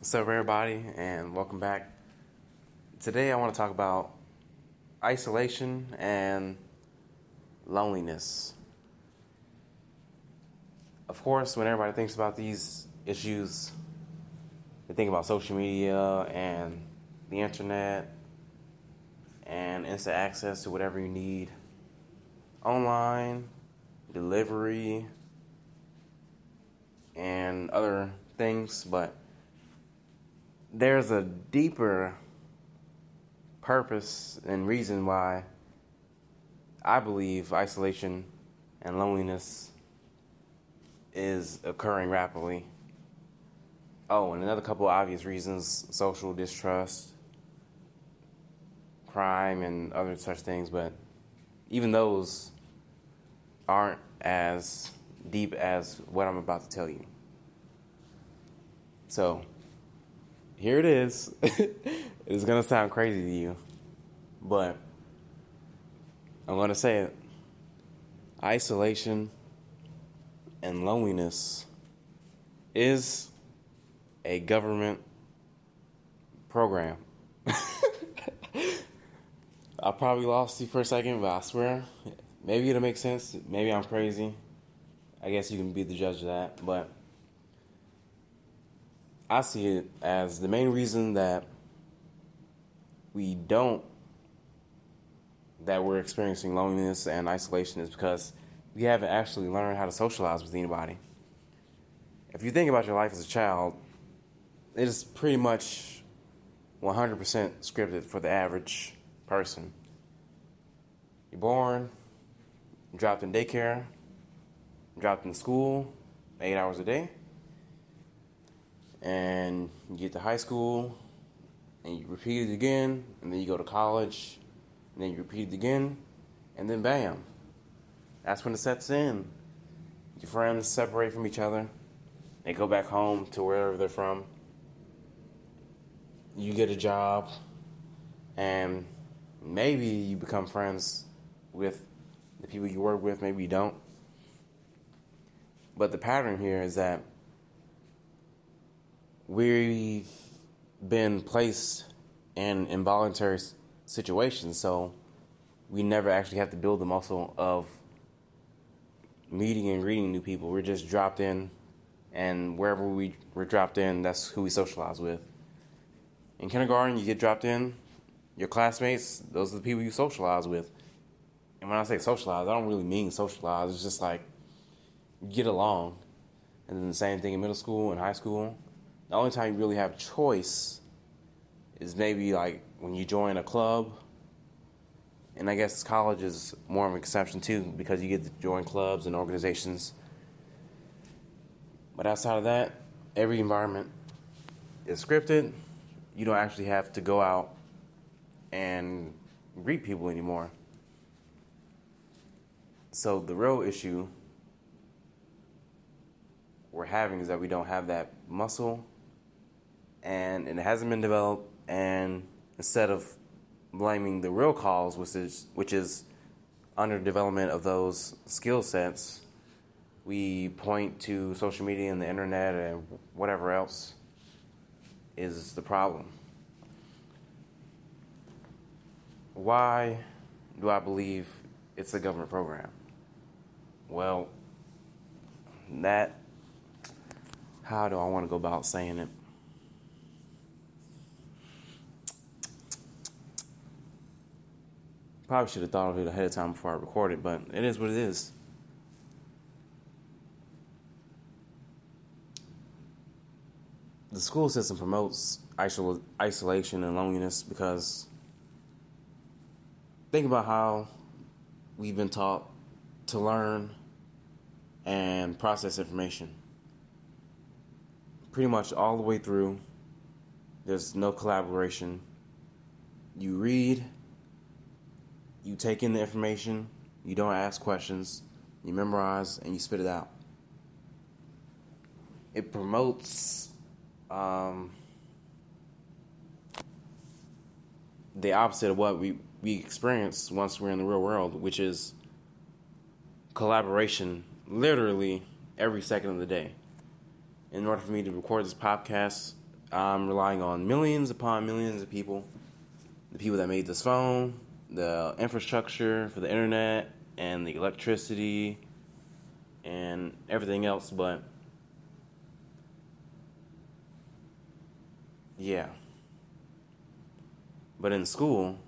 What's up, everybody, and welcome back. Today, I want to talk about isolation and loneliness. Of course, when everybody thinks about these issues, they think about social media and the internet and instant access to whatever you need online, delivery, and other things, but there's a deeper purpose and reason why I believe isolation and loneliness is occurring rapidly. Oh, and another couple obvious reasons social distrust, crime, and other such things, but even those aren't as deep as what I'm about to tell you. So, here it is. it's gonna sound crazy to you, but I'm gonna say it. Isolation and loneliness is a government program. I probably lost you for a second, but I swear, maybe it'll make sense. Maybe I'm crazy. I guess you can be the judge of that, but I see it as the main reason that we don't that we're experiencing loneliness and isolation is because we haven't actually learned how to socialize with anybody. If you think about your life as a child, it is pretty much 100% scripted for the average person. You're born, dropped in daycare, dropped in school, eight hours a day and you get to high school and you repeat it again and then you go to college and then you repeat it again and then bam that's when it sets in. Your friends separate from each other. They go back home to wherever they're from. You get a job and maybe you become friends with the people you work with maybe you don't. But the pattern here is that we've been placed in involuntary situations, so we never actually have to build the muscle of meeting and greeting new people. We're just dropped in, and wherever we were dropped in, that's who we socialize with. In kindergarten, you get dropped in, your classmates, those are the people you socialize with. And when I say socialize, I don't really mean socialize, it's just like get along. And then the same thing in middle school and high school the only time you really have choice is maybe like when you join a club. And I guess college is more of an exception too because you get to join clubs and organizations. But outside of that, every environment is scripted. You don't actually have to go out and greet people anymore. So the real issue we're having is that we don't have that muscle and it hasn't been developed. And instead of blaming the real cause, which is which is underdevelopment of those skill sets, we point to social media and the internet and whatever else is the problem. Why do I believe it's a government program? Well, that, how do I want to go about saying it? Probably should have thought of it ahead of time before I recorded, but it is what it is. The school system promotes isol- isolation and loneliness because think about how we've been taught to learn and process information. Pretty much all the way through, there's no collaboration. You read you take in the information, you don't ask questions, you memorize, and you spit it out. It promotes um, the opposite of what we, we experience once we're in the real world, which is collaboration literally every second of the day. In order for me to record this podcast, I'm relying on millions upon millions of people, the people that made this phone, the infrastructure for the internet, and the electricity, and everything else. But yeah. But in school,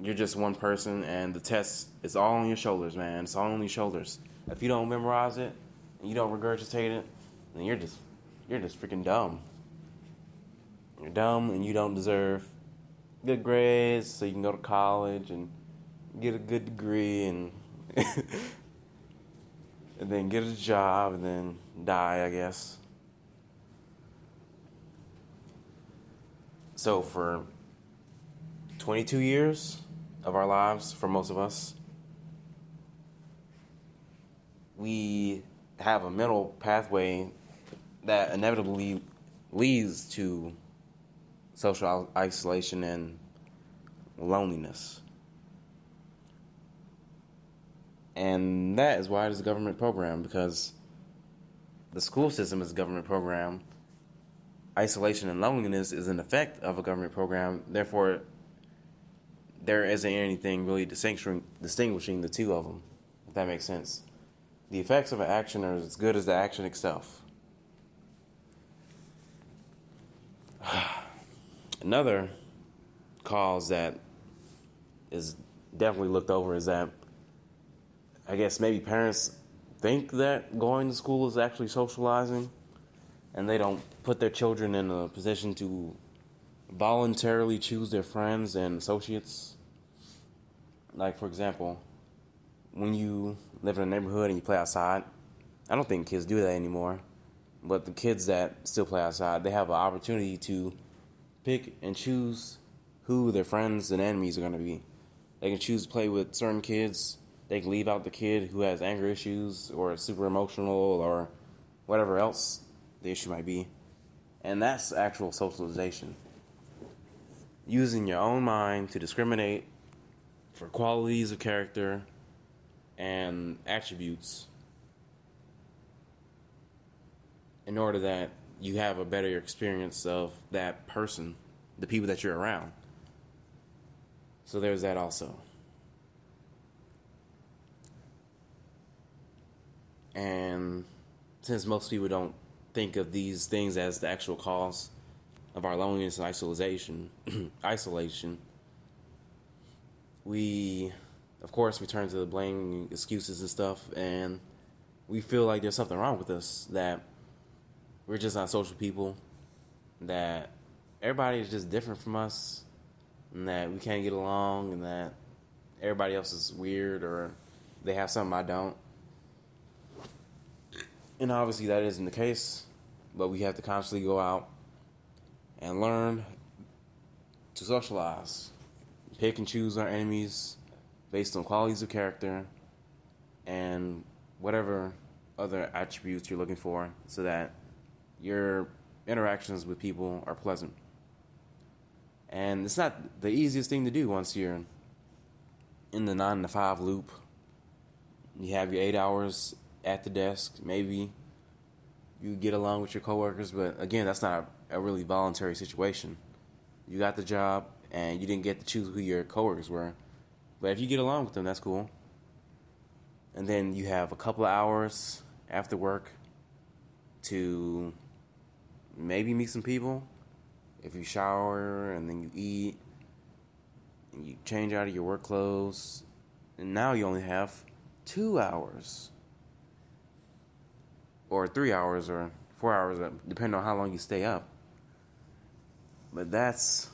you're just one person, and the test is all on your shoulders, man. It's all on your shoulders. If you don't memorize it, and you don't regurgitate it, then you're just you're just freaking dumb. You're dumb, and you don't deserve good grades, so you can go to college and get a good degree, and and then get a job, and then die, I guess. So for 22 years of our lives, for most of us, we have a mental pathway that inevitably leads to social isolation and loneliness. And that is why it is a government program because the school system is a government program. Isolation and loneliness is an effect of a government program. Therefore, there isn't anything really distinguishing, distinguishing the two of them, if that makes sense. The effects of an action are as good as the action itself. Another cause that is definitely looked over is that I guess maybe parents think that going to school is actually socializing and they don't put their children in a position to voluntarily choose their friends and associates. Like, for example, when you live in a neighborhood and you play outside, I don't think kids do that anymore. But the kids that still play outside, they have an opportunity to pick and choose who their friends and enemies are going to be. They can choose to play with certain kids. They can leave out the kid who has anger issues or is super emotional or whatever else the issue might be. And that's actual socialization. Using your own mind to discriminate for qualities of character and attributes in order that you have a better experience of that person, the people that you're around. So there's that also. And since most people don't think of these things as the actual cause of our loneliness and isolation, isolation, we, of course, we turn to the blame, excuses, and stuff, and we feel like there's something wrong with us that we're just not social people, that everybody is just different from us, and that we can't get along, and that everybody else is weird or they have something I don't. And obviously, that isn't the case, but we have to constantly go out and learn to socialize, pick and choose our enemies based on qualities of character and whatever other attributes you're looking for so that your interactions with people are pleasant. And it's not the easiest thing to do once you're in the nine to five loop. You have your eight hours at the desk. Maybe you get along with your coworkers, but again, that's not a, really voluntary situation. You got the job, and you didn't get to choose who your coworkers were. But if you get along with them, that's cool. And then you have a couple of hours after work to maybe meet some people. If you shower and then you eat and you change out of your work clothes, and now you only have two hours or three hours or four hours, uh, depending on how long you stay up. But that's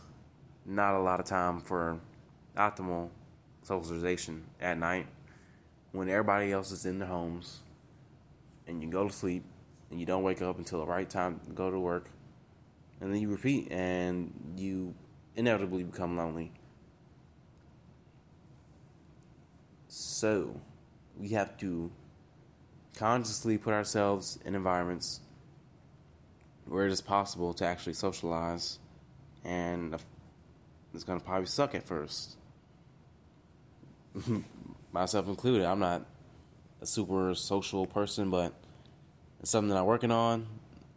not a lot of time for optimal socialization at night when everybody else is in their homes and you go to sleep and you don't wake up until the right time to go to work, and then you repeat, and you inevitably become lonely. So, we have to consciously put ourselves in environments where it is possible to actually socialize, and it's going to probably suck at first. Myself included. I'm not a super social person, but it's something that I'm working on.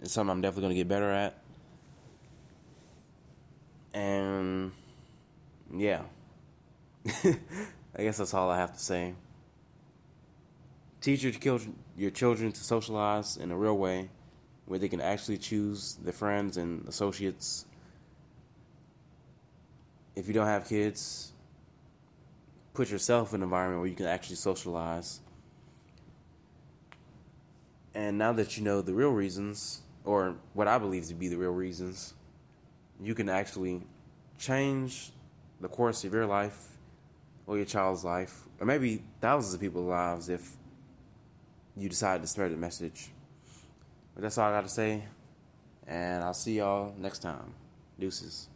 It's something I'm definitely going to get better at. And yeah. I guess that's all I have to say. Teach your children, your children to socialize in a real way where they can actually choose their friends and associates. If you don't have kids, put yourself in an environment where you can actually socialize. And now that you know the real reasons, or what I believe to be the real reasons, you can actually change the course of your life or your child's life, or maybe thousands of people's lives if you decide to spread the message. But that's all I got to say, and I'll see y'all next time. Deuces.